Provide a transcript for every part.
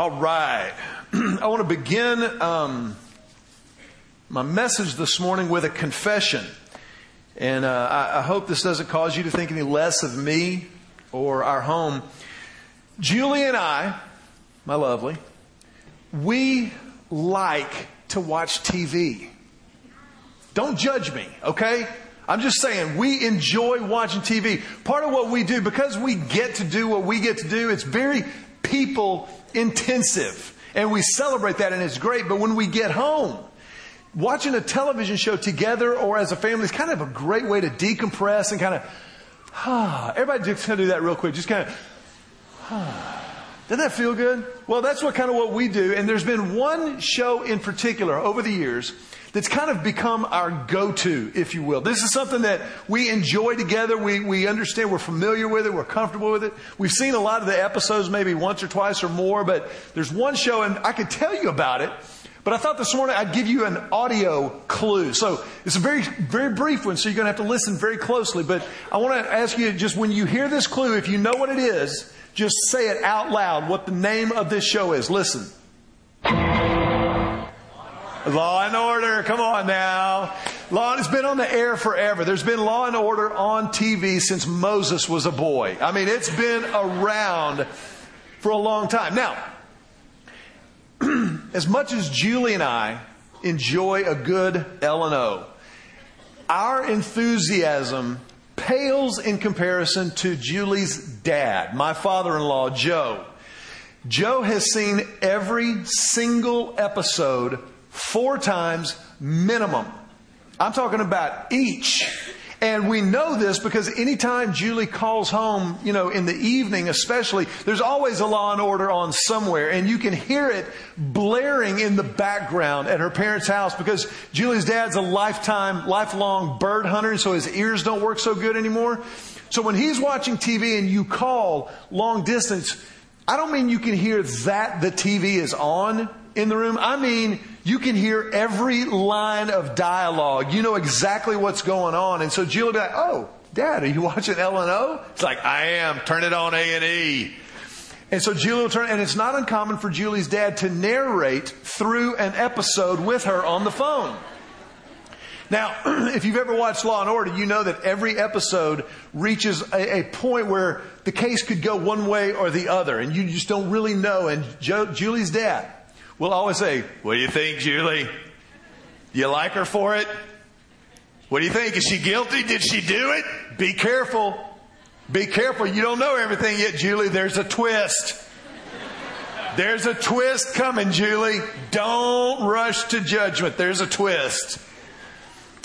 All right. I want to begin um, my message this morning with a confession. And uh, I, I hope this doesn't cause you to think any less of me or our home. Julie and I, my lovely, we like to watch TV. Don't judge me, okay? I'm just saying, we enjoy watching TV. Part of what we do, because we get to do what we get to do, it's very people intensive. And we celebrate that and it's great. But when we get home, watching a television show together or as a family is kind of a great way to decompress and kind of, ah, everybody just kind of do that real quick. Just kind of, ah. Doesn't that feel good? Well, that's what kind of what we do. And there's been one show in particular over the years that's kind of become our go-to, if you will. This is something that we enjoy together. We, we understand. We're familiar with it. We're comfortable with it. We've seen a lot of the episodes maybe once or twice or more, but there's one show and I could tell you about it. But I thought this morning I'd give you an audio clue. So it's a very, very brief one, so you're going to have to listen very closely. But I want to ask you just when you hear this clue, if you know what it is, just say it out loud what the name of this show is. Listen. Law and Order, come on now. Law has been on the air forever. There's been Law and Order on TV since Moses was a boy. I mean, it's been around for a long time. Now, as much as Julie and I enjoy a good L&O, our enthusiasm pales in comparison to Julie's dad, my father-in-law, Joe. Joe has seen every single episode four times minimum. I'm talking about each. And we know this because anytime Julie calls home, you know, in the evening especially, there's always a law and order on somewhere and you can hear it blaring in the background at her parents' house because Julie's dad's a lifetime, lifelong bird hunter and so his ears don't work so good anymore. So when he's watching TV and you call long distance, I don't mean you can hear that the TV is on in the room. I mean, you can hear every line of dialogue. You know exactly what's going on. And so Jill will be like, oh, Dad, are you watching L&O? It's like, I am. Turn it on A&E. And so Julie will turn, and it's not uncommon for Julie's dad to narrate through an episode with her on the phone. Now, if you've ever watched Law and Order, you know that every episode reaches a, a, point where the case could go one way or the other, and you just don't really know. And jo- Julie's dad We'll always say, What do you think, Julie? You like her for it? What do you think? Is she guilty? Did she do it? Be careful. Be careful. You don't know everything yet, Julie. There's a twist. There's a twist coming, Julie. Don't rush to judgment. There's a twist.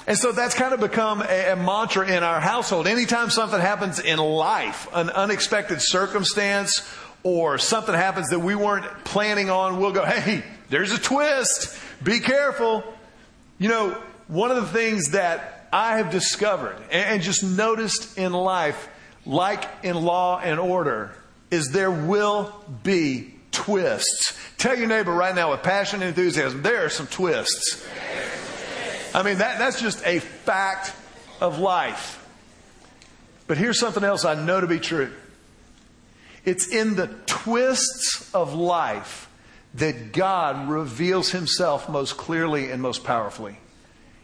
And so that's kind of become a, a, mantra in our household. Anytime something happens in life, an unexpected circumstance or something happens that we weren't planning on, we'll go, hey, there's a twist. Be careful. You know, one of the things that I have discovered and just noticed in life, like in law and order, is there will be twists. Tell your neighbor right now with passion and enthusiasm, there are some twists. I mean, that, that's just a fact of life. But here's something else I know to be true. It's in the twists of life that God reveals himself most clearly and most powerfully.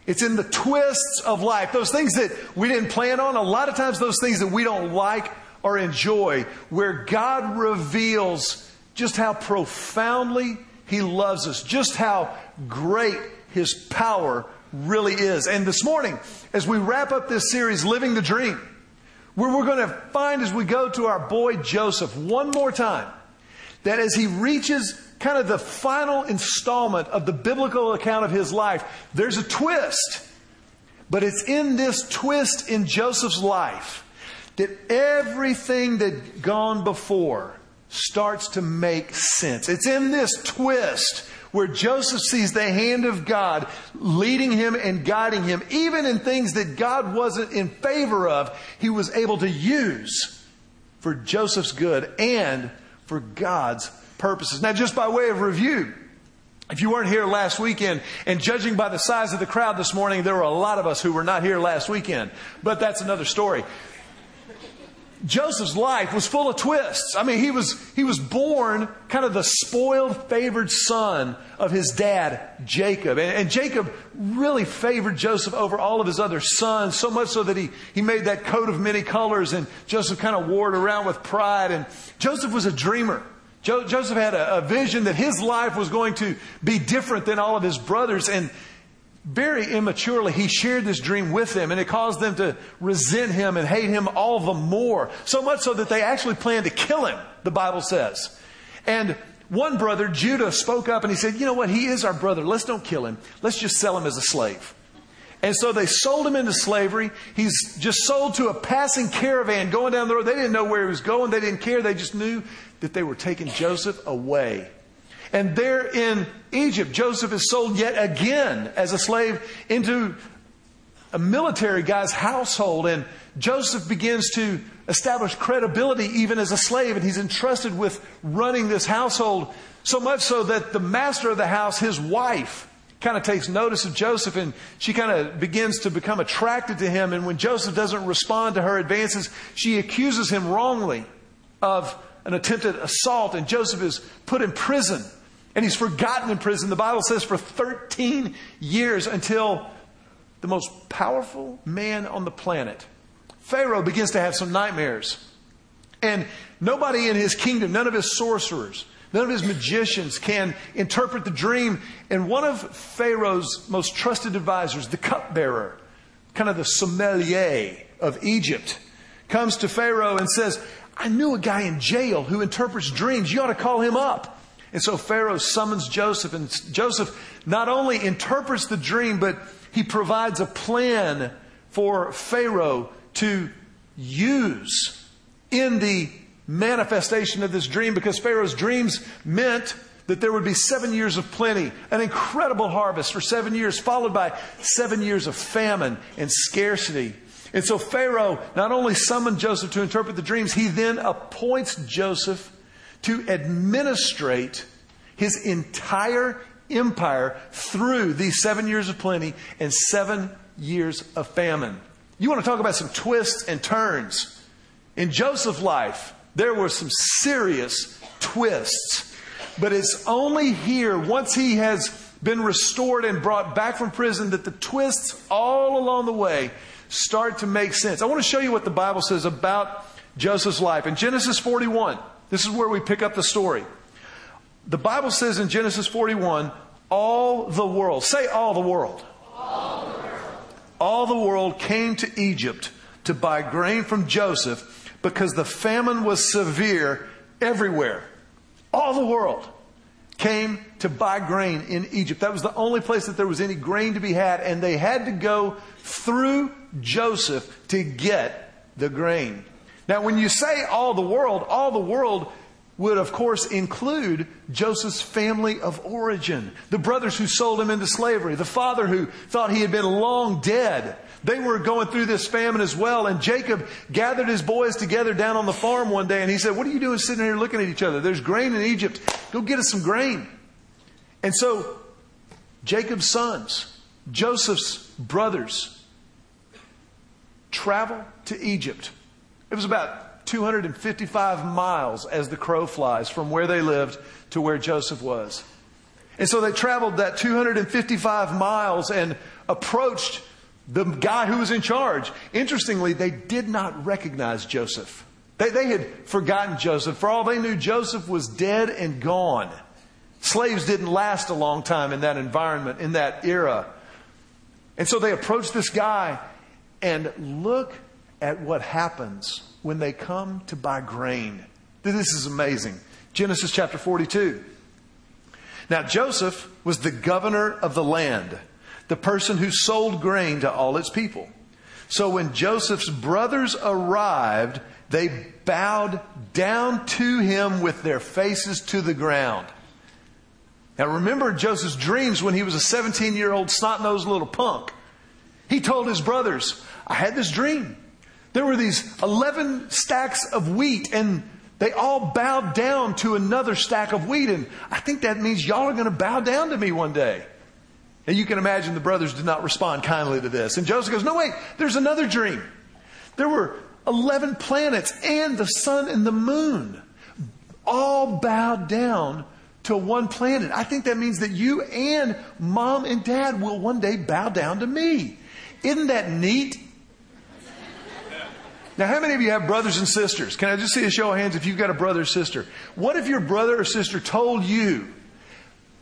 It's in the twists of life, those things that we didn't plan on, a lot of times those things that we don't like or enjoy, where God reveals just how profoundly he loves us, just how great his power really is. And this morning, as we wrap up this series, Living the Dream, where we're going to find as we go to our boy Joseph one more time that as he reaches kind of the final installment of the biblical account of his life, there's a twist. But it's in this twist in Joseph's life that everything that gone before starts to make sense. It's in this twist where Joseph sees the hand of God leading him and guiding him, even in things that God wasn't in favor of, he was able to use for Joseph's good and for God's purposes. Now, just by way of review, if you weren't here last weekend, and judging by the size of the crowd this morning, there were a lot of us who were not here last weekend. But that's another story. Joseph's life was full of twists. I mean, he was, he was born kind of the spoiled, favored son of his dad, Jacob. And, and, Jacob really favored Joseph over all of his other sons, so much so that he, he made that coat of many colors and Joseph kind of wore it around with pride. And Joseph was a dreamer. Jo- Joseph had a, a vision that his life was going to be different than all of his brothers. And very immaturely, he shared this dream with them, and it caused them to resent him and hate him all the more. So much so that they actually planned to kill him, the Bible says. And one brother, Judah, spoke up and he said, You know what? He is our brother. Let's don't kill him. Let's just sell him as a slave. And so they sold him into slavery. He's just sold to a passing caravan going down the road. They didn't know where he was going. They didn't care. They just knew that they were taking Joseph away. And there in Egypt, Joseph is sold yet again as a slave into a military guy's household. And Joseph begins to establish credibility even as a slave. And he's entrusted with running this household so much so that the master of the house, his wife, kind of takes notice of Joseph and she kind of begins to become attracted to him. And when Joseph doesn't respond to her advances, she accuses him wrongly of an attempted assault. And Joseph is put in prison. And he's forgotten in prison, the Bible says, for 13 years until the most powerful man on the planet, Pharaoh, begins to have some nightmares. And nobody in his kingdom, none of his sorcerers, none of his magicians can interpret the dream. And one of Pharaoh's most trusted advisors, the cupbearer, kind of the sommelier of Egypt, comes to Pharaoh and says, I knew a guy in jail who interprets dreams. You ought to call him up. And so Pharaoh summons Joseph, and Joseph not only interprets the dream, but he provides a plan for Pharaoh to use in the manifestation of this dream because Pharaoh's dreams meant that there would be seven years of plenty, an incredible harvest for seven years, followed by seven years of famine and scarcity. And so Pharaoh not only summoned Joseph to interpret the dreams, he then appoints Joseph to administrate his entire empire through these seven years of plenty and seven years of famine. You want to talk about some twists and turns. In Joseph's life, there were some serious twists. But it's only here, once he has been restored and brought back from prison, that the twists all along the way start to make sense. I want to show you what the Bible says about Joseph's life. In Genesis 41, this is where we pick up the story. The Bible says in Genesis 41, all the world, say all the world. All the world. All the world came to Egypt to buy grain from Joseph because the famine was severe everywhere. All the world came to buy grain in Egypt. That was the only place that there was any grain to be had, and they had to go through Joseph to get the grain. Now, when you say all the world, all the world would, of course, include Joseph's family of origin. The brothers who sold him into slavery, the father who thought he had been long dead. They were going through this famine as well. And Jacob gathered his boys together down on the farm one day and he said, What are you doing sitting here looking at each other? There's grain in Egypt. Go get us some grain. And so Jacob's sons, Joseph's brothers, travel to Egypt it was about 255 miles as the crow flies from where they lived to where Joseph was. And so they traveled that 255 miles and approached the guy who was in charge. Interestingly, they did not recognize Joseph. They, they had forgotten Joseph. For all they knew, Joseph was dead and gone. Slaves didn't last a long time in that environment, in that era. And so they approached this guy, and look at what happens when they come to buy grain. This is amazing. Genesis chapter 42. Now, Joseph was the governor of the land, the person who sold grain to all its people. So when Joseph's brothers arrived, they bowed down to him with their faces to the ground. Now remember Joseph's dreams when he was a 17 year old snot nosed little punk. He told his brothers, I had this dream. There were these 11 stacks of wheat, and they all bowed down to another stack of wheat. And I think that means y'all are going to bow down to me one day. And you can imagine the brothers did not respond kindly to this. And Joseph goes, No, wait, there's another dream. There were 11 planets and the sun and the moon all bowed down to one planet. I think that means that you and mom and dad will one day bow down to me. Isn't that neat? Now, how many of you have brothers and sisters? Can I just see a show of hands if you've got a brother or sister? What if your brother or sister told you,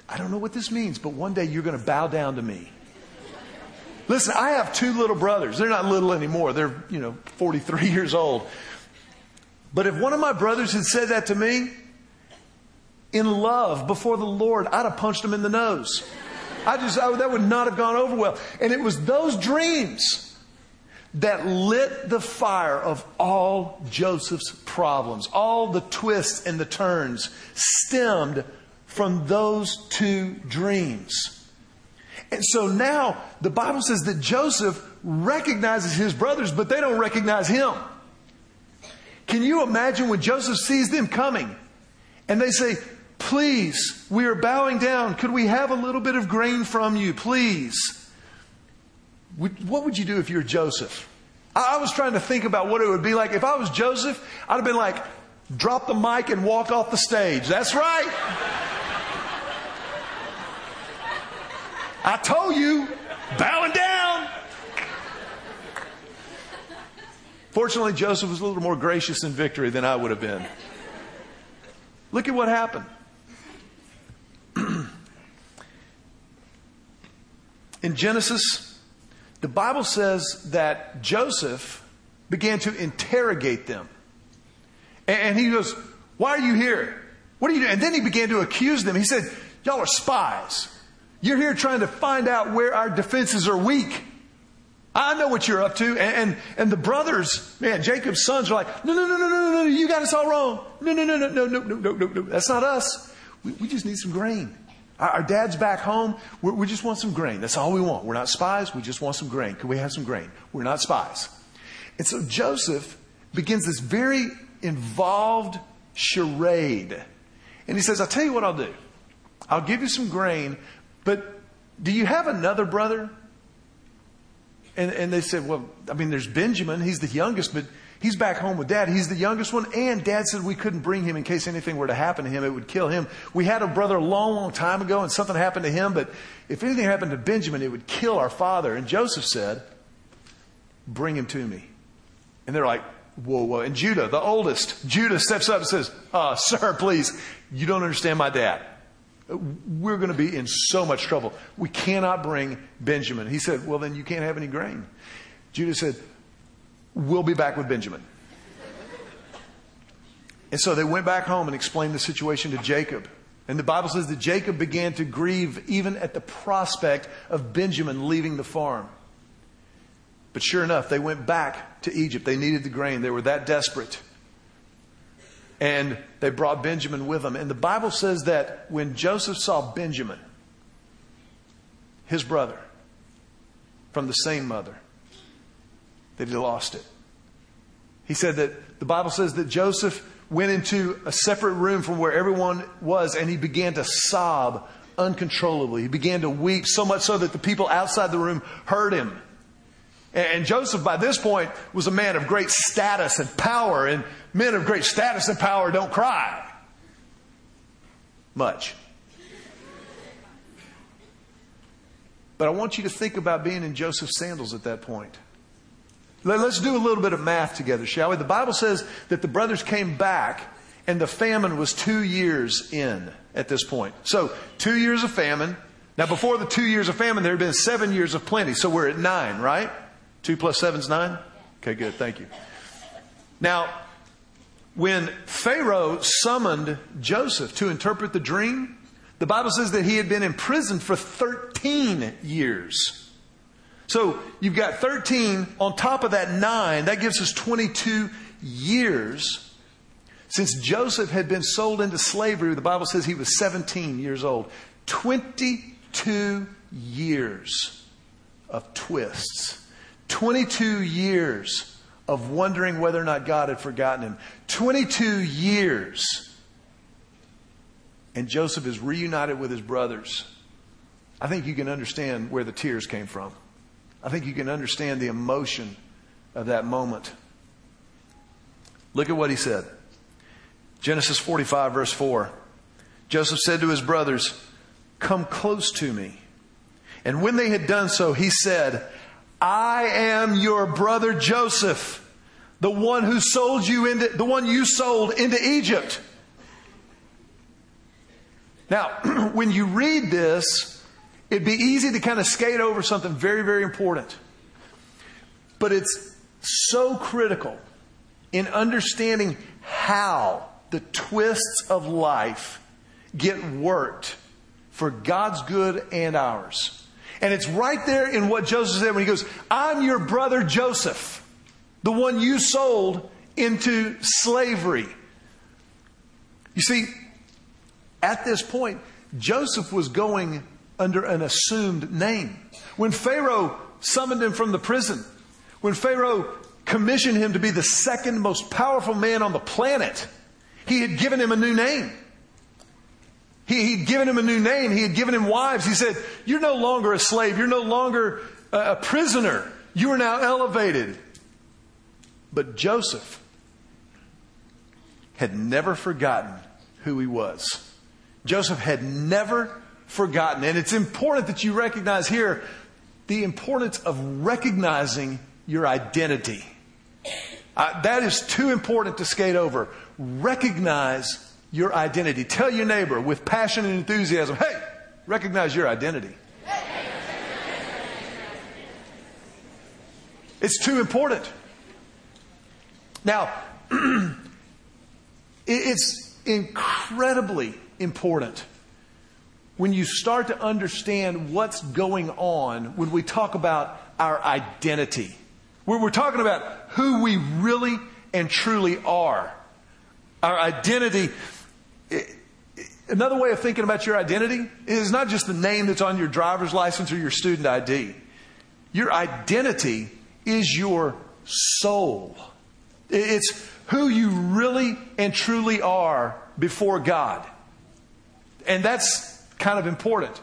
I don't know what this means, but one day you're going to bow down to me? Listen, I have two little brothers. They're not little anymore. They're, you know, 43 years old. But if one of my brothers had said that to me, in love before the Lord, I'd have punched him in the nose. I just, I, that would not have gone over well. And it was those dreams that lit the fire of all Joseph's problems. All the twists and the turns stemmed from those two dreams. And so now the Bible says that Joseph recognizes his brothers, but they don't recognize him. Can you imagine when Joseph sees them coming and they say, Please, we are bowing down. Could we have a little bit of grain from you, please? What would you do if you were Joseph? I was trying to think about what it would be like. If I was Joseph, I'd have been like, drop the mic and walk off the stage. That's right. I told you, bowing down. Fortunately, Joseph was a little more gracious in victory than I would have been. Look at what happened. in Genesis, the Bible says that Joseph began to interrogate them. And he goes, Why are you here? What are you doing? And then he began to accuse them. He said, Y'all are spies. You're here trying to find out where our defenses are weak. I know what you're up to. And, and, and, the brothers, man, Jacob's sons are like, no, no, no, no, no, no, no, you got us all wrong. No, no, no, no, no, no, no, no, no, no. That's not us. We, we just need some grain. Our, dad's back home. We're, we just want some grain. That's all we want. We're not spies. We just want some grain. Can we have some grain? We're not spies. And so Joseph begins this very involved charade. And he says, I'll tell you what I'll do. I'll give you some grain, but do you have another brother? And, and they said, Well, I mean, there's Benjamin. He's the youngest, but he's back home with dad. He's the youngest one. And dad said we couldn't bring him in case anything were to happen to him. It would kill him. We had a brother a long, long time ago, and something happened to him. But if anything happened to Benjamin, it would kill our father. And Joseph said, Bring him to me. And they're like, Whoa, whoa. And Judah, the oldest, Judah steps up and says, uh, Sir, please, you don't understand my dad we're going to be in so much trouble. We cannot bring Benjamin. He said, Well, then you can't have any grain. Judah said, We'll be back with Benjamin. And so they went back home and explained the situation to Jacob. And the Bible says that Jacob began to grieve even at the prospect of Benjamin leaving the farm. But sure enough, they went back to Egypt. They needed the grain. They were that desperate. And they brought Benjamin with them. And the Bible says that when Joseph saw Benjamin, his brother, from the same mother, that he lost it. He said that the Bible says that Joseph went into a separate room from where everyone was and he began to sob uncontrollably. He began to weep so much so that the people outside the room heard him. And Joseph, by this point, was a man of great status and power, and men of great status and power don't cry much. But I want you to think about being in Joseph's sandals at that point. Let's do a little bit of math together, shall we? The Bible says that the brothers came back and the famine was two years in at this point. So, two years of famine. Now, before the two years of famine, there had been seven years of plenty. So, we're at nine, right? Two plus seven is nine? Okay, good. Thank you. Now, when Pharaoh summoned Joseph to interpret the dream, the Bible says that he had been in prison for 13 years. So you've got 13 on top of that nine. That gives us 22 years. Since Joseph had been sold into slavery, the Bible says he was 17 years old. 22 years of twists 22 years of wondering whether or not God had forgotten him. 22 years. And Joseph is reunited with his brothers. I think you can understand where the tears came from. I think you can understand the emotion of that moment. Look at what he said. Genesis 45, verse 4. Joseph said to his brothers, Come close to me. And when they had done so, he said, I am your brother Joseph, the one who sold you into, the one you sold into Egypt. Now, when you read this, it'd be easy to kind of skate over something very, very important. But it's so critical in understanding how the twists of life get worked for God's good and ours. And it's right there in what Joseph said when he goes, I'm your brother Joseph, the one you sold into slavery. You see, at this point, Joseph was going under an assumed name. When Pharaoh summoned him from the prison, when Pharaoh commissioned him to be the second most powerful man on the planet, he had given him a new name. He, he'd given him a new name. He had given him wives. He said, You're no longer a slave. You're no longer a, a prisoner. You are now elevated. But Joseph had never forgotten who he was. Joseph had never forgotten. And it's important that you recognize here the importance of recognizing your identity. Uh, that is too important to skate over. Recognize your identity. Tell your neighbor with passion and enthusiasm, hey, recognize your identity. It's too important. Now, it's incredibly important when you start to understand what's going on when we talk about our identity. When we're talking about who we really and truly are. Our identity another way of thinking about your identity is not just the name that's on your driver's license or your student ID. Your identity is your soul. It's who you really and truly are before God. And that's kind of important.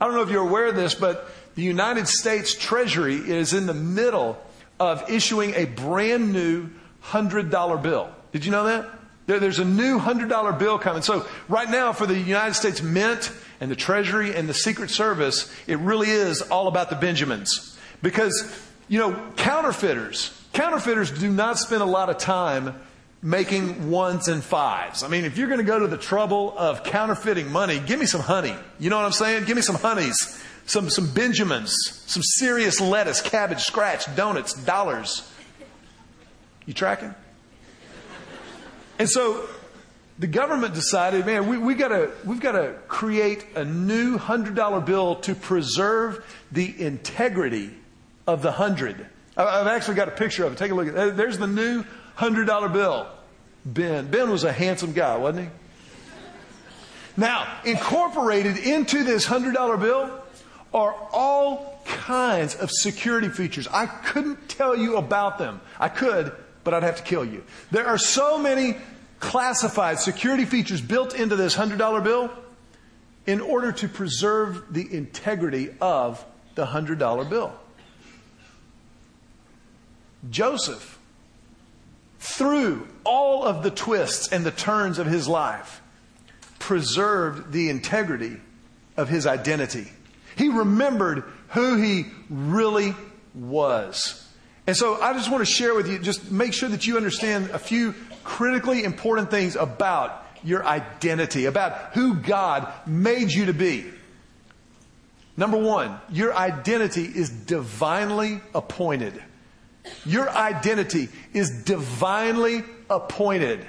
I don't know if you're aware of this, but the United States Treasury is in the middle of issuing a brand new $100 bill. Did you know that? There, there's a new $100 bill coming. So, right now, for the United States Mint and the Treasury and the Secret Service, it really is all about the Benjamins. Because, you know, counterfeiters, counterfeiters do not spend a lot of time making ones and fives. I mean, if you're going to go to the trouble of counterfeiting money, give me some honey. You know what I'm saying? Give me some honeys, some, some Benjamins, some serious lettuce, cabbage, scratch, donuts, dollars. You tracking? And so the government decided, man, we, we gotta, we've got to create a new $100 bill to preserve the integrity of the 100. I've actually got a picture of it. Take a look at it. There's the new $100 bill. Ben. Ben was a handsome guy, wasn't he? Now, incorporated into this $100 bill are all kinds of security features. I couldn't tell you about them. I could, but I'd have to kill you. There are so many classified security features built into this $100 bill in order to preserve the integrity of the $100 bill. Joseph, through all of the twists and the turns of his life, preserved the integrity of his identity. He remembered who he really was. And so I just want to share with you, just make sure that you understand a few critically important things about your identity, about who God made you to be. Number one, your identity is divinely appointed. Your identity is divinely appointed.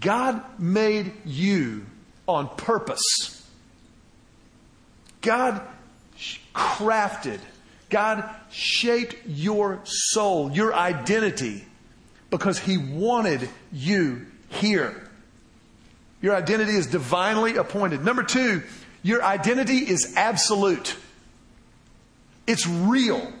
God made you on purpose. God crafted God shaped your soul, your identity, because He wanted you here. Your identity is divinely appointed. Number two, your identity is absolute. It's real.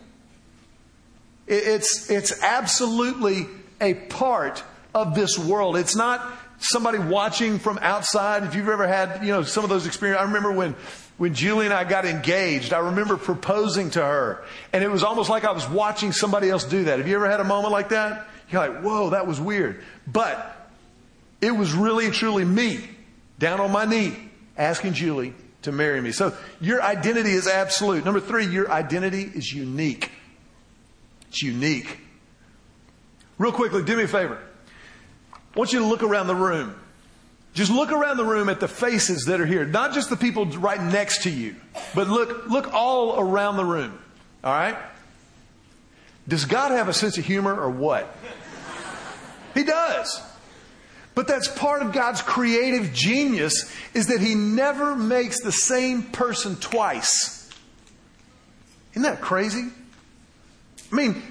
It's, it's absolutely a part of this world. It's not somebody watching from outside. If you've ever had, you know, some of those experiences, I remember when, when Julie and I got engaged, I remember proposing to her and it was almost like I was watching somebody else do that. Have you ever had a moment like that? You're like, whoa, that was weird. But it was really truly me down on my knee asking Julie to marry me. So your identity is absolute. Number three, your identity is unique. It's unique. Real quickly, do me a favor. I want you to look around the room. Just look around the room at the faces that are here. Not just the people right next to you, but look, look all around the room. All right? Does God have a sense of humor or what? He does. But that's part of God's creative genius is that he never makes the same person twice. Isn't that crazy? I mean,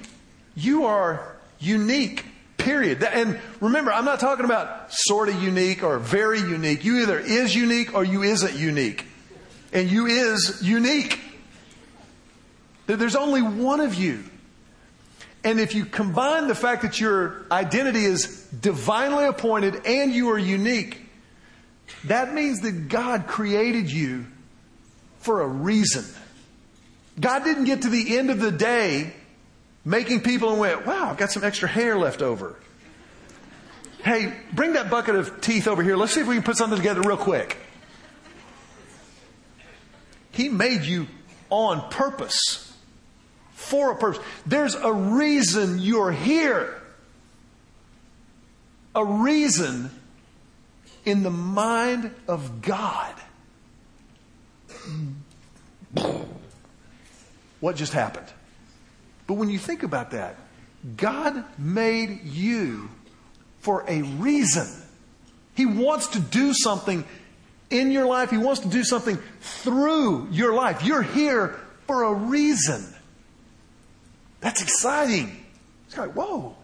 you are unique, period. And remember, I'm not talking about sort of unique or very unique. You either is unique or you isn't unique. And you is unique. There's only one of you. And if you combine the fact that your identity is divinely appointed and you are unique, that means that God created you for a reason. God didn't get to the end of the day making people and went, wow, I've got some extra hair left over. Hey, bring that bucket of teeth over here. Let's see if we can put something together real quick. He made you on purpose for a purpose. There's a reason you're here. A reason in the mind of God. What just happened? But when you think about that, God made you for a reason. He wants to do something in your life. He wants to do something through your life. You're here for a reason. That's exciting. It's like, whoa.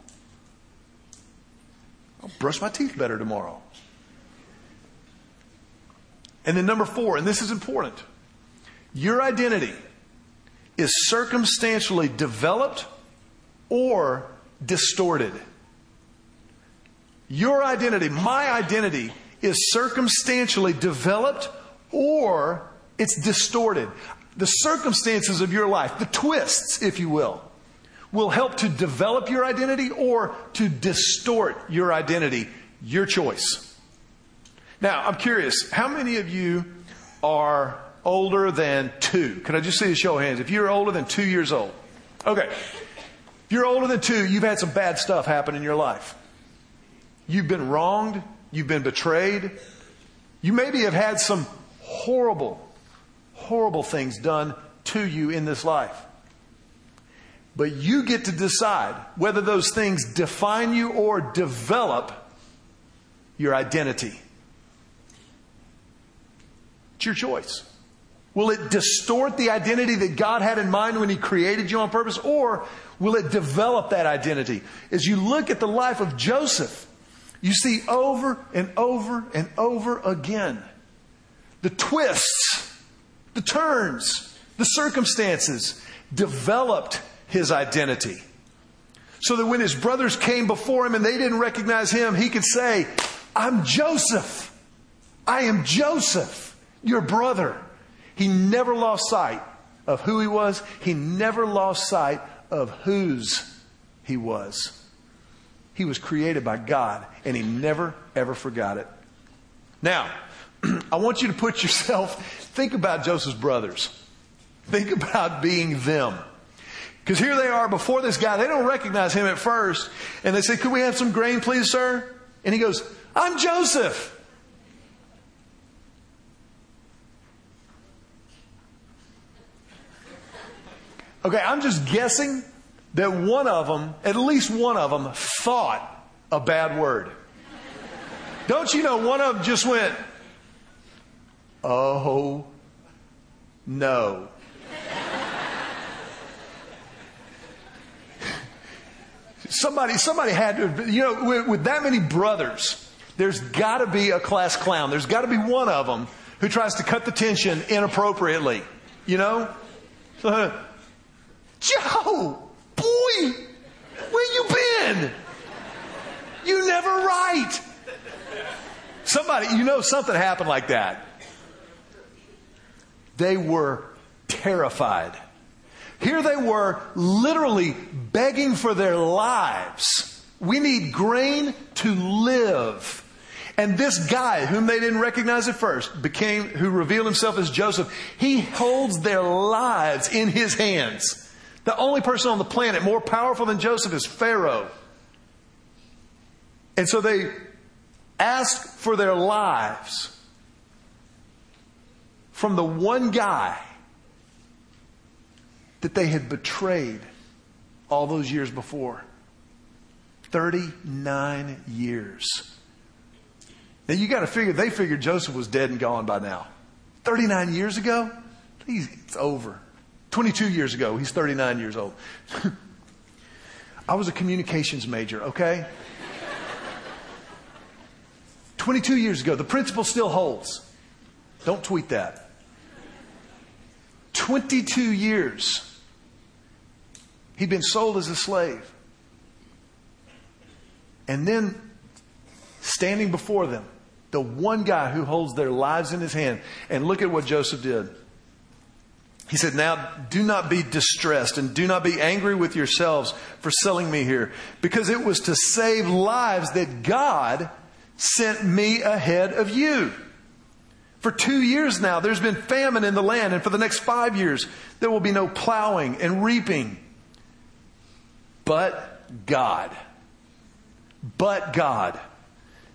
I'll brush my teeth better tomorrow. And then number four, and this is important. Your identity is circumstantially developed or distorted. Your identity, my identity, is circumstantially developed or it's distorted. The circumstances of your life, the twists, if you will, will help to develop your identity or to distort your identity. Your choice. Now, I'm curious, how many of you are older than two? Can I just see a show of hands? If you're older than two years old. Okay. If you're older than two, you've had some bad stuff happen in your life. You've been wronged. You've been betrayed. You maybe have had some horrible, horrible things done to you in this life. But you get to decide whether those things define you or develop your identity. It's your choice. Will it distort the identity that God had in mind when He created you on purpose, or will it develop that identity? As you look at the life of Joseph, you see over and over and over again the twists, the turns, the circumstances developed his identity. So that when his brothers came before him and they didn't recognize him, he could say, I'm Joseph. I am Joseph, your brother. He never lost sight of who he was. He never lost sight of whose he was. He was created by God and he never ever forgot it. Now, I want you to put yourself, think about Joseph's brothers. Think about being them. Because here they are before this guy. They don't recognize him at first. And they say, Could we have some grain, please, sir? And he goes, I'm Joseph. Okay, I'm just guessing that one of them, at least one of them, thought a bad word. Don't you know one of them just went, Oh, no. somebody, somebody had to, you know, with, with that many brothers, there's got to be a class clown. There's got to be one of them who tries to cut the tension inappropriately. You know? Joe, boy, where you been? You never write. Somebody, you know, something happened like that. They were terrified. Here they were literally begging for their lives. We need grain to live. And this guy, whom they didn't recognize at first, became, who revealed himself as Joseph, he holds their lives in his hands. The only person on the planet more powerful than Joseph is Pharaoh. And so they ask for their lives from the one guy that they had betrayed all those years before. 39 years. Now you got to figure, they figured Joseph was dead and gone by now. 39 years ago? it's over. 22 years ago, he's 39 years old. I was a communications major, okay? 22 years ago, the principle still holds. Don't tweet that. 22 years. He'd been sold as a slave. And then, standing before them, the one guy who holds their lives in his hand. And look at what Joseph did. He said, Now do not be distressed and do not be angry with yourselves for selling me here, because it was to save lives that God sent me ahead of you. For two years now, there's been famine in the land, and for the next five years, there will be no plowing and reaping. But God, but God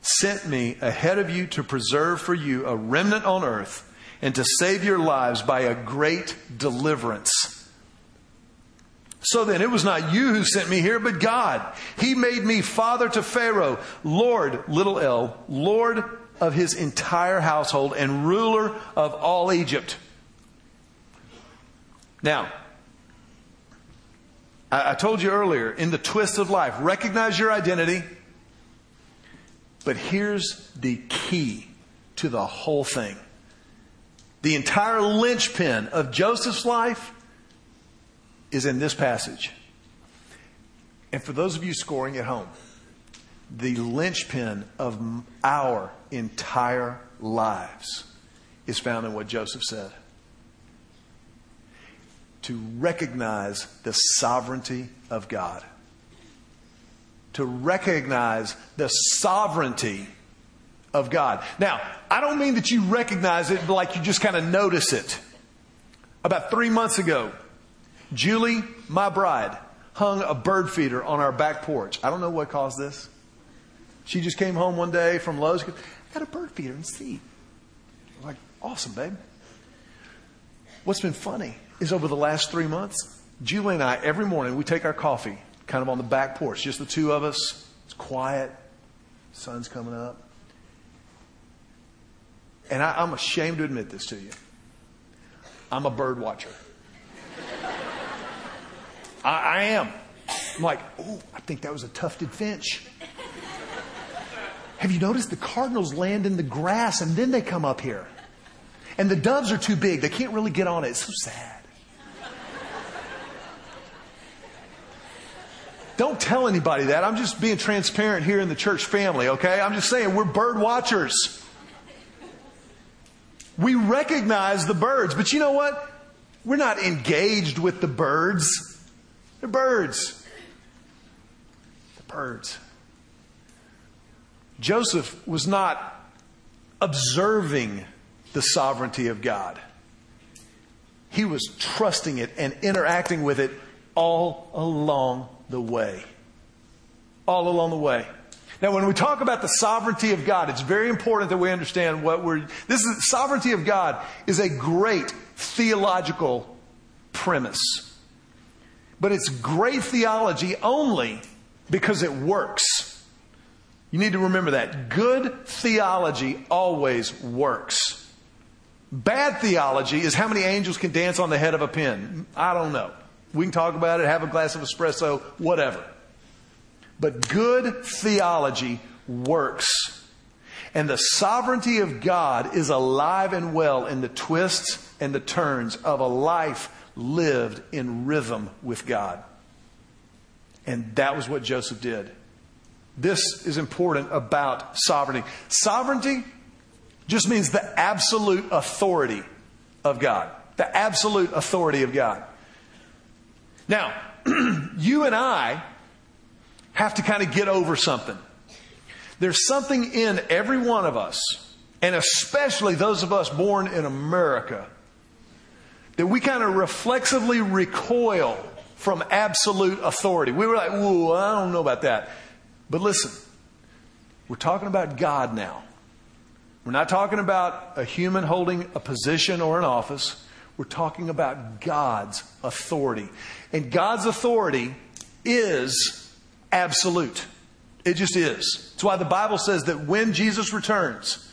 sent me ahead of you to preserve for you a remnant on earth and to save your lives by a great deliverance. So then, it was not you who sent me here, but God. He made me father to Pharaoh, Lord, little l, Lord of his entire household, and ruler of all Egypt. Now, I, I told you earlier, in the twist of life, recognize your identity. But here's the key to the whole thing the entire linchpin of Joseph's life is in this passage. And for those of you scoring at home, the linchpin of our entire lives is found in what Joseph said. To recognize the sovereignty of God. To recognize the sovereignty of God. Now, I don't mean that you recognize it but like you just kind of notice it. About three months ago, Julie, my bride, hung a bird feeder on our back porch. I don't know what caused this. She just came home one day from Lowe's. I got a bird feeder and seed. I'm like, awesome, babe. What's been funny is over the last three months, Julie and I, every morning, we take our coffee kind of on the back porch, just the two of us. It's quiet. Sun's coming up. And I, I'm ashamed to admit this to you. I'm a bird watcher. I, I am. I'm like, oh, I think that was a tufted finch. Have you noticed the cardinals land in the grass and then they come up here? And the doves are too big. They can't really get on it. It's so sad. Don't tell anybody that. I'm just being transparent here in the church family, okay? I'm just saying we're bird watchers. We recognize the birds, but you know what? We're not engaged with the birds. They're birds. The birds. Joseph was not observing the sovereignty of God. He was trusting it and interacting with it all along the way. All along the way. Now, when we talk about the sovereignty of God, it's very important that we understand what we're. This is sovereignty of God is a great theological premise, but it's great theology only because it works. You need to remember that good theology always works. Bad theology is how many angels can dance on the head of a pin. I don't know. We can talk about it, have a glass of espresso, whatever. But good theology works. And the sovereignty of God is alive and well in the twists and the turns of a life lived in rhythm with God. And that was what Joseph did. this is important about sovereignty. Sovereignty just means the absolute authority of God. The absolute authority of God. Now, you and I have to kind of get over something. There's something in every one of us, and especially those of us born in America, that we kind of reflexively recoil from absolute authority. We were like, whoa, I don't know about that. But listen, we're talking about God now. We're not talking about a human holding a position or an office. We're talking about God's authority. And God's authority is absolute. It just is. That's why the Bible says that when Jesus returns,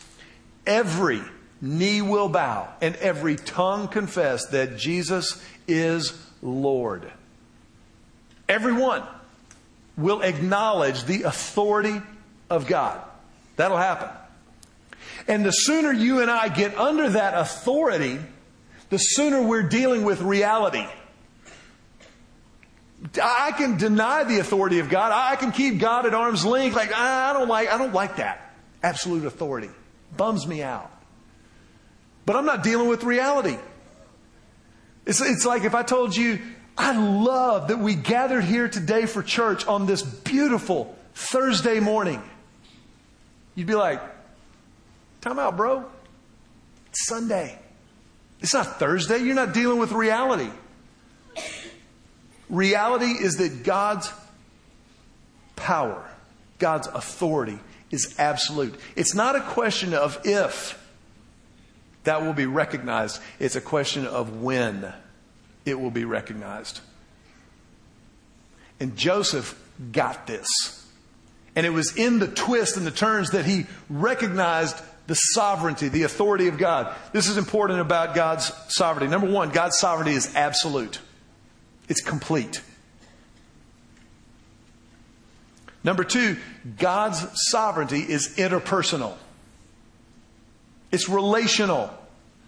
every knee will bow and every tongue confess that Jesus is Lord. Everyone will acknowledge the authority of God. That'll happen. And the sooner you and I get under that authority, the sooner we're dealing with reality. I can deny the authority of God. I can keep God at arm's length. Like I don't like, I don't like that absolute authority. Bums me out. But I'm not dealing with reality. It's, it's like if I told you, I love that we gathered here today for church on this beautiful Thursday morning. You'd be like, time out, bro. It's Sunday. It's not Thursday. You're not dealing with reality. Reality is that God's power, God's authority is absolute. It's not a question of if that will be recognized, it's a question of when it will be recognized. And Joseph got this. And it was in the twist and the turns that he recognized the sovereignty, the authority of God. This is important about God's sovereignty. Number one, God's sovereignty is absolute, it's complete. Number two, God's sovereignty is interpersonal. It's relational.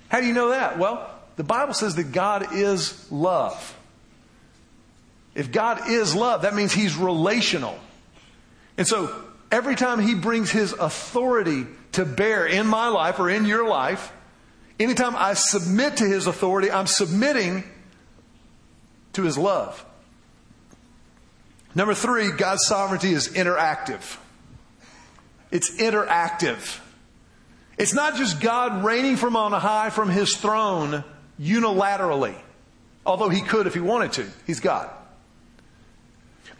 How do you know that? Well, the Bible says that God is love. If God is love, that means He's relational. And so every time He brings His authority to bear in my life or in your life, anytime I submit to His authority, I'm submitting to His love. Number three, God's sovereignty is interactive. It's interactive. It's not just God reigning from on high from his throne unilaterally, although he could if he wanted to. He's God.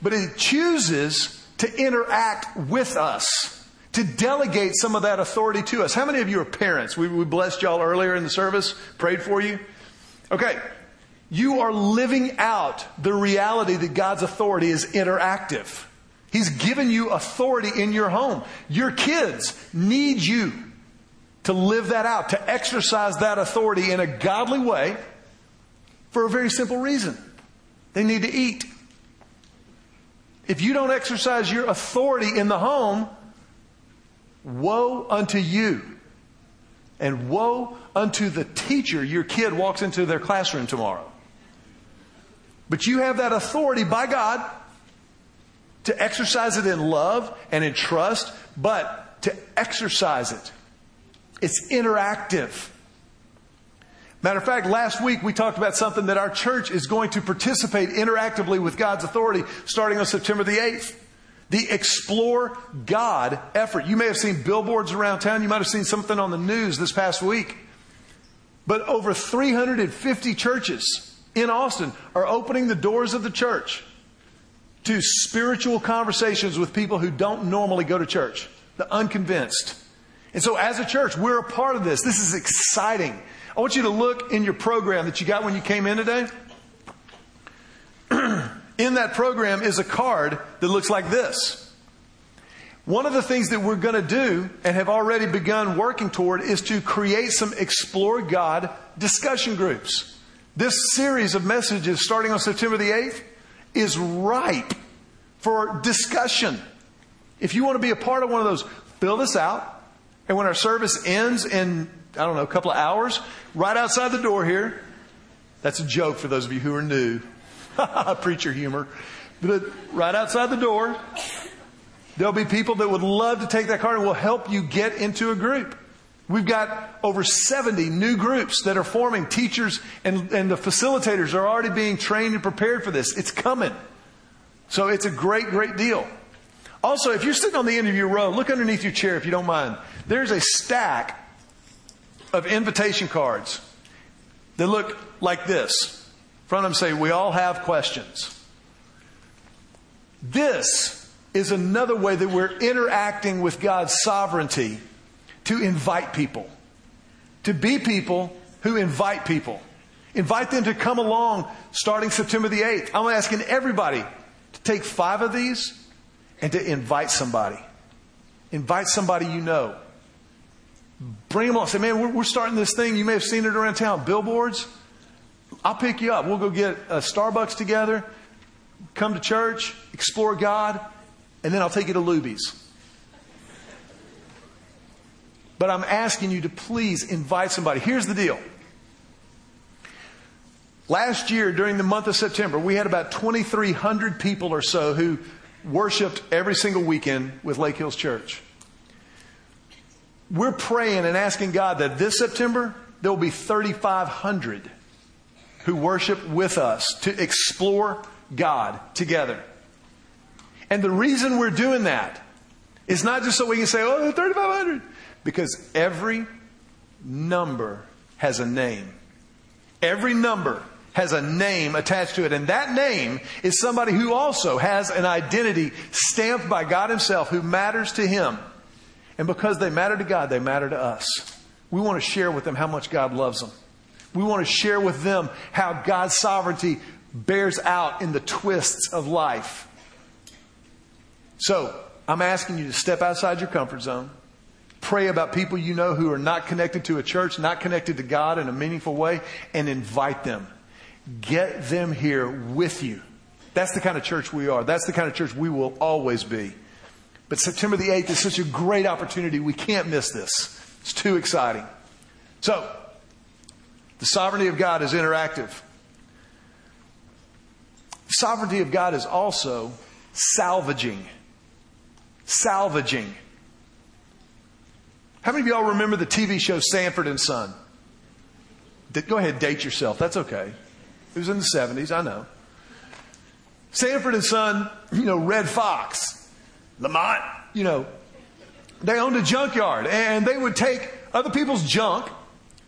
But he chooses to interact with us, to delegate some of that authority to us. How many of you are parents? We, we blessed y'all earlier in the service, prayed for you. Okay, you are living out the reality that God's authority is interactive. He's given you authority in your home. Your kids need you to live that out, to exercise that authority in a godly way for a very simple reason. They need to eat. If you don't exercise your authority in the home, woe unto you. And woe unto the teacher your kid walks into their classroom tomorrow. But you have that authority by God to exercise it in love and in trust, but to exercise it it's interactive. Matter of fact, last week we talked about something that our church is going to participate interactively with God's authority starting on September the 8th. The Explore God effort. You may have seen billboards around town. You might have seen something on the news this past week. But over 350 churches in Austin are opening the doors of the church to spiritual conversations with people who don't normally go to church, the unconvinced. And so as a church, we're a part of this. This is exciting. I want you to look in your program that you got when you came in today. in that program is a card that looks like this. One of the things that we're going to do and have already begun working toward is to create some Explore God discussion groups. This series of messages starting on September the 8th is ripe for discussion. If you want to be a part of one of those, fill this out and when our service ends in, I don't know, a couple of hours, right outside the door here, that's a joke for those of you who are new. Preacher humor. But right outside the door, There'll be people that would love to take that card and will help you get into a group. We've got over 70 new groups that are forming. Teachers and, and the facilitators are already being trained and prepared for this. It's coming. So it's a great, great deal. Also, if you're sitting on the end of your row, look underneath your chair if you don't mind. There's a stack of invitation cards that look like this. Front of them say, We all have questions. This is another way that we're interacting with God's sovereignty to invite people, to be people who invite people. Invite them to come along starting September the 8th. I'm asking everybody to take five of these and to invite somebody. Invite somebody you know. Bring them on. Say, man, we're, we're starting this thing. You may have seen it around town. Billboards. I'll pick you up. We'll go get a Starbucks together, come to church, explore God, and then I'll take you to Luby's. But I'm asking you to please invite somebody. Here's the deal. Last year, during the month of September, we had about 2,300 people or so who worshiped every single weekend with Lake Hills Church. We're praying and asking God that this September, there will be 3,500 who worship with us to explore God together. And the reason we're doing that is not just so we can say, oh, 3,500. Because every number has a name. Every number has a name attached to it. And that name is somebody who also has an identity stamped by God Himself who matters to Him. And because they matter to God, they matter to us. We want to share with them how much God loves them. We want to share with them how God's sovereignty bears out in the twists of life. So, I'm asking you to step outside your comfort zone. Pray about people you know who are not connected to a church, not connected to God in a meaningful way, and invite them. Get them here with you. That's the kind of church we are. That's the kind of church we will always be. But September the 8th is such a great opportunity. We can't miss this. It's too exciting. So, the sovereignty of God is interactive. The sovereignty of God is also salvaging. Salvaging. How many of y'all remember the TV show Sanford and Son? Go ahead, date yourself. That's okay. It was in the 70s, I know. Sanford and Son, you know, Redd Foxx, Lamont, you know, they owned a junkyard and they would take other people's junk,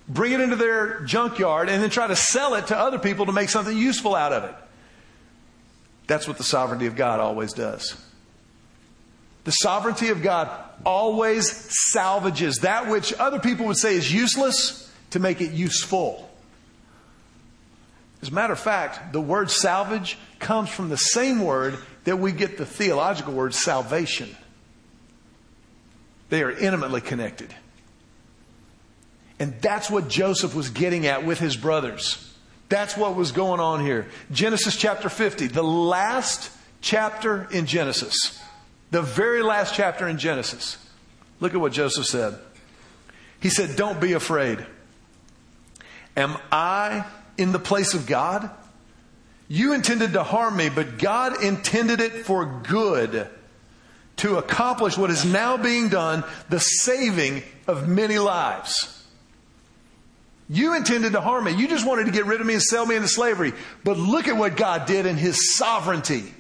bring it into their junkyard, and then try to sell it to other people to make something useful out of it. That's what the sovereignty of God always does. The sovereignty of God always salvages that which other people would say is useless to make it useful. As a matter of fact, the word salvage comes from the same word that we get the theological word salvation. They are intimately connected. And that's what Joseph was getting at with his brothers. That's what was going on here. Genesis chapter 50, the last chapter in Genesis. The very last chapter in Genesis. Look at what Joseph said. He said, Don't be afraid. Am I in the place of God? You intended to harm me, but God intended it for good to accomplish what is now being done, the saving of many lives. You intended to harm me. You just wanted to get rid of me and sell me into slavery. But look at what God did in His sovereignty.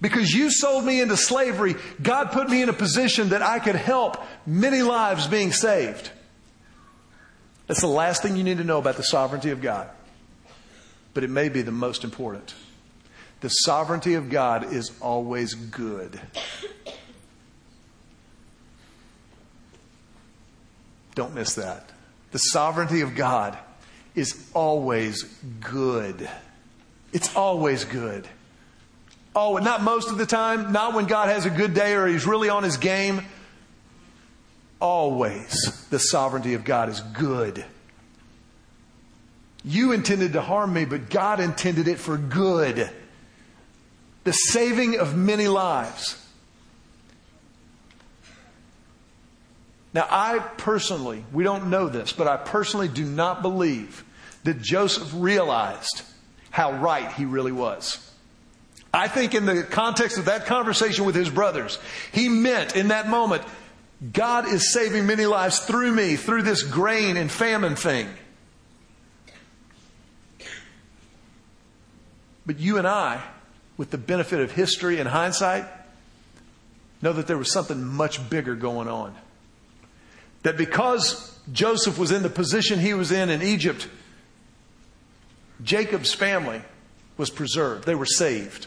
Because you sold me into slavery, God put me in a position that I could help many lives being saved. That's the last thing you need to know about the sovereignty of God. But it may be the most important. The sovereignty of God is always good. Don't miss that. The sovereignty of God is always good. It's always good. Oh, and not most of the time, not when God has a good day or he's really on his game. Always the sovereignty of God is good. You intended to harm me, but God intended it for good. The saving of many lives. Now, I personally, we don't know this, but I personally do not believe that Joseph realized how right he really was. I think in the context of that conversation with his brothers, he meant in that moment, God is saving many lives through me, through this grain and famine thing. But you and I, with the benefit of history and hindsight, know that there was something much bigger going on. That because Joseph was in the position he was in in Egypt, Jacob's family was preserved. They were saved.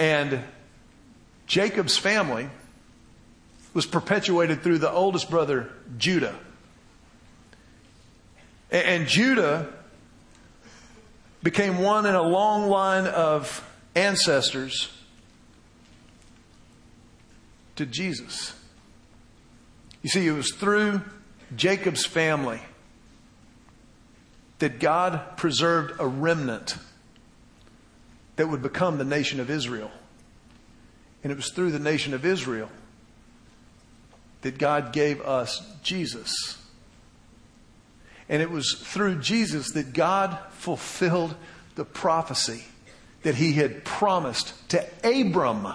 And Jacob's family was perpetuated through the oldest brother, Judah. And Judah became one in a long line of ancestors to Jesus. You see, it was through Jacob's family that God preserved a remnant that would become the nation of Israel. And it was through the nation of Israel that God gave us Jesus. And it was through Jesus that God fulfilled the prophecy that he had promised to Abram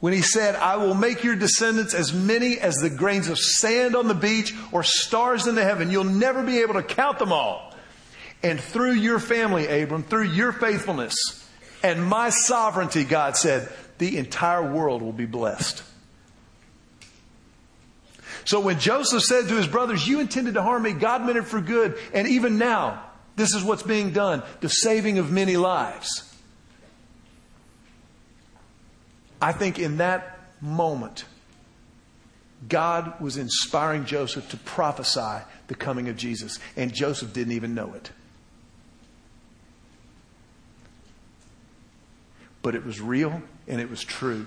when he said, I will make your descendants as many as the grains of sand on the beach or stars in the heaven. You'll never be able to count them all. And through your family, Abram, through your faithfulness and my sovereignty, God said, the entire world will be blessed. So when Joseph said to his brothers, You intended to harm me, God meant it for good. And even now, this is what's being done the saving of many lives. I think in that moment, God was inspiring Joseph to prophesy the coming of Jesus, and Joseph didn't even know it. But it was real and it was true,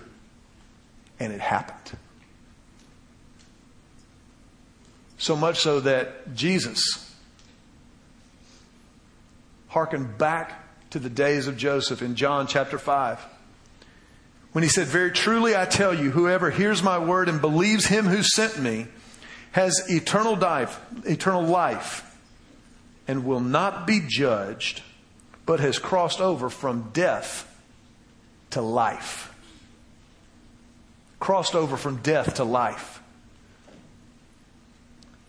and it happened. So much so that Jesus hearkened back to the days of Joseph in John chapter 5 when he said, Very truly I tell you, whoever hears my word and believes him who sent me has eternal life, eternal life and will not be judged, but has crossed over from death to life. Crossed over from death to life.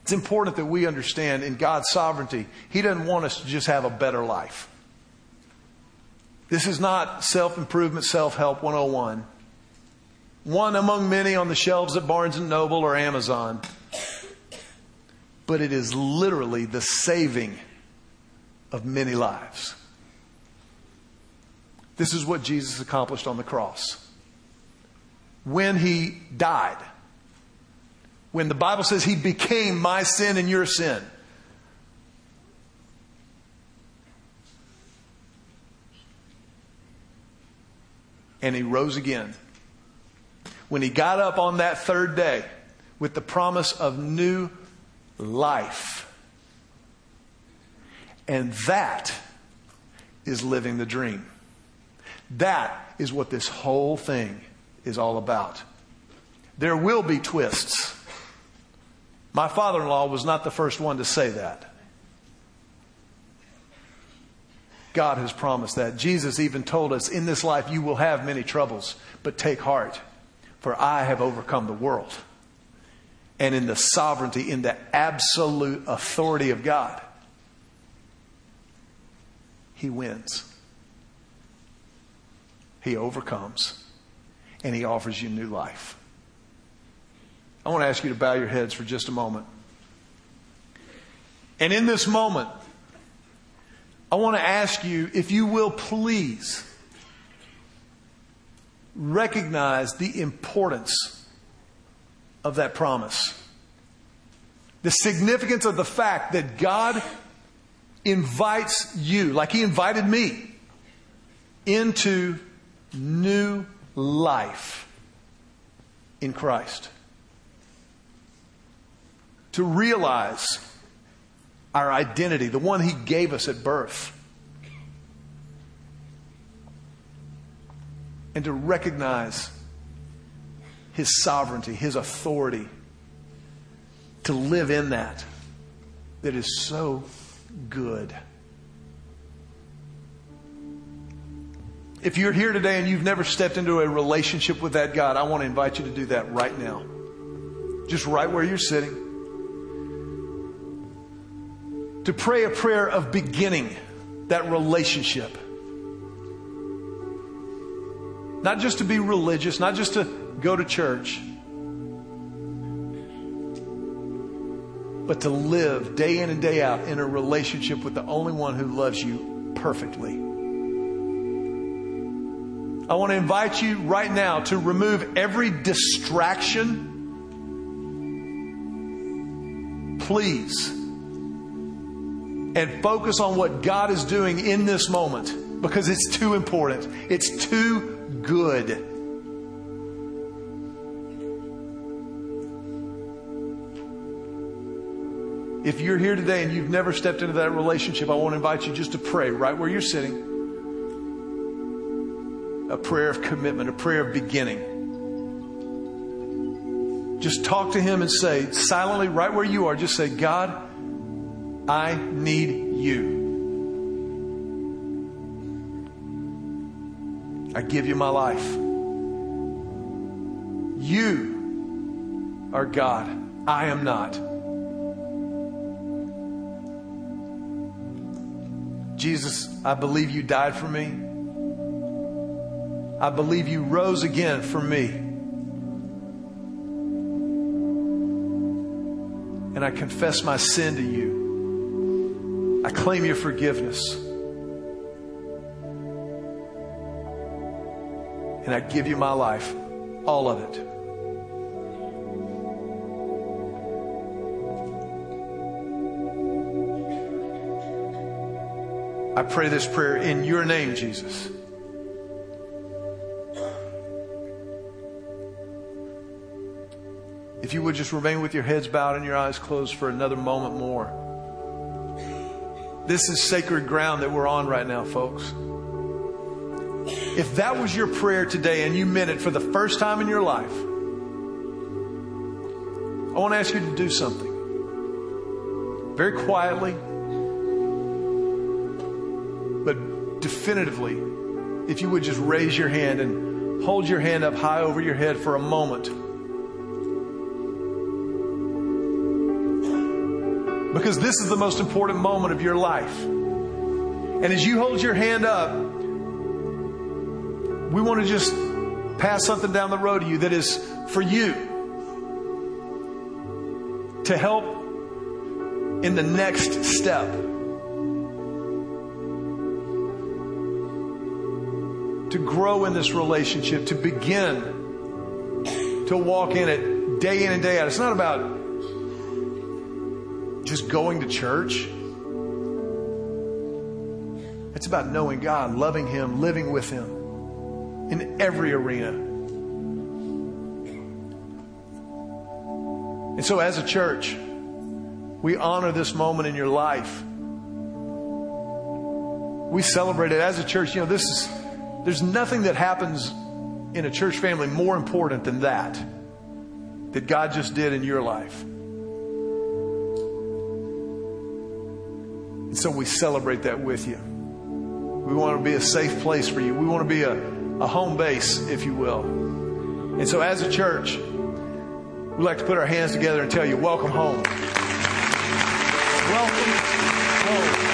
It's important that we understand in God's sovereignty, He doesn't want us to just have a better life. This is not self improvement, self help 101. One among many on the shelves at Barnes and Noble or Amazon. But it is literally the saving of many lives. This is what Jesus accomplished on the cross. When he died, when the Bible says he became my sin and your sin. And he rose again. When he got up on that third day with the promise of new life. And that is living the dream. That is what this whole thing is all about. There will be twists. My father in law was not the first one to say that. God has promised that. Jesus even told us, in this life you will have many troubles, but take heart, for I have overcome the world. And in the sovereignty, in the absolute authority of God, He wins. He overcomes, and He offers you new life. I want to ask you to bow your heads for just a moment. And in this moment, I want to ask you if you will please recognize the importance of that promise. The significance of the fact that God invites you, like He invited me, into new life in Christ. To realize our identity, the one He gave us at birth, and to recognize His sovereignty, His authority, to live in that that is so good. If you're here today and you've never stepped into a relationship with that God, I want to invite you to do that right now. Just right where you're sitting. To pray a prayer of beginning that relationship. Not just to be religious, not just to go to church, but to live day in and day out in a relationship with the only one who loves you perfectly. I want to invite you right now to remove every distraction. Please. And focus on what God is doing in this moment because it's too important. It's too good. If you're here today and you've never stepped into that relationship, I want to invite you just to pray right where you're sitting. A prayer of commitment, a prayer of beginning. Just talk to Him and say, silently, right where you are, just say, God, I need you. I give you my life. You are God. I am not. Jesus, I believe you died for me. I believe you rose again for me. And I confess my sin to you. I claim your forgiveness. And I give you my life, all of it. I pray this prayer in your name, Jesus. If you would just remain with your heads bowed and your eyes closed for another moment more. This is sacred ground that we're on right now, folks. If that was your prayer today and you meant it for the first time in your life, I want to ask you to do something. Very quietly, but definitively, if you would just raise your hand and hold your hand up high over your head for a moment. Because this is the most important moment of your life. And as you hold your hand up, we want to just pass something down the road to you that is for you to help in the next step. To grow in this relationship, to begin to walk in it day in and day out. It's not about going to church. It's about knowing God, loving Him, living with Him in every arena. And so, as a church, we honor this moment in your life. We celebrate it as a church. You know, this is, there's nothing that happens in a church family more important than that, that God just did in your life. And so we celebrate that with you. We want to be a safe place for you. We want to be a, a home base, if you will. And so as a church, we'd like to put our hands together and tell you, welcome home. Welcome home.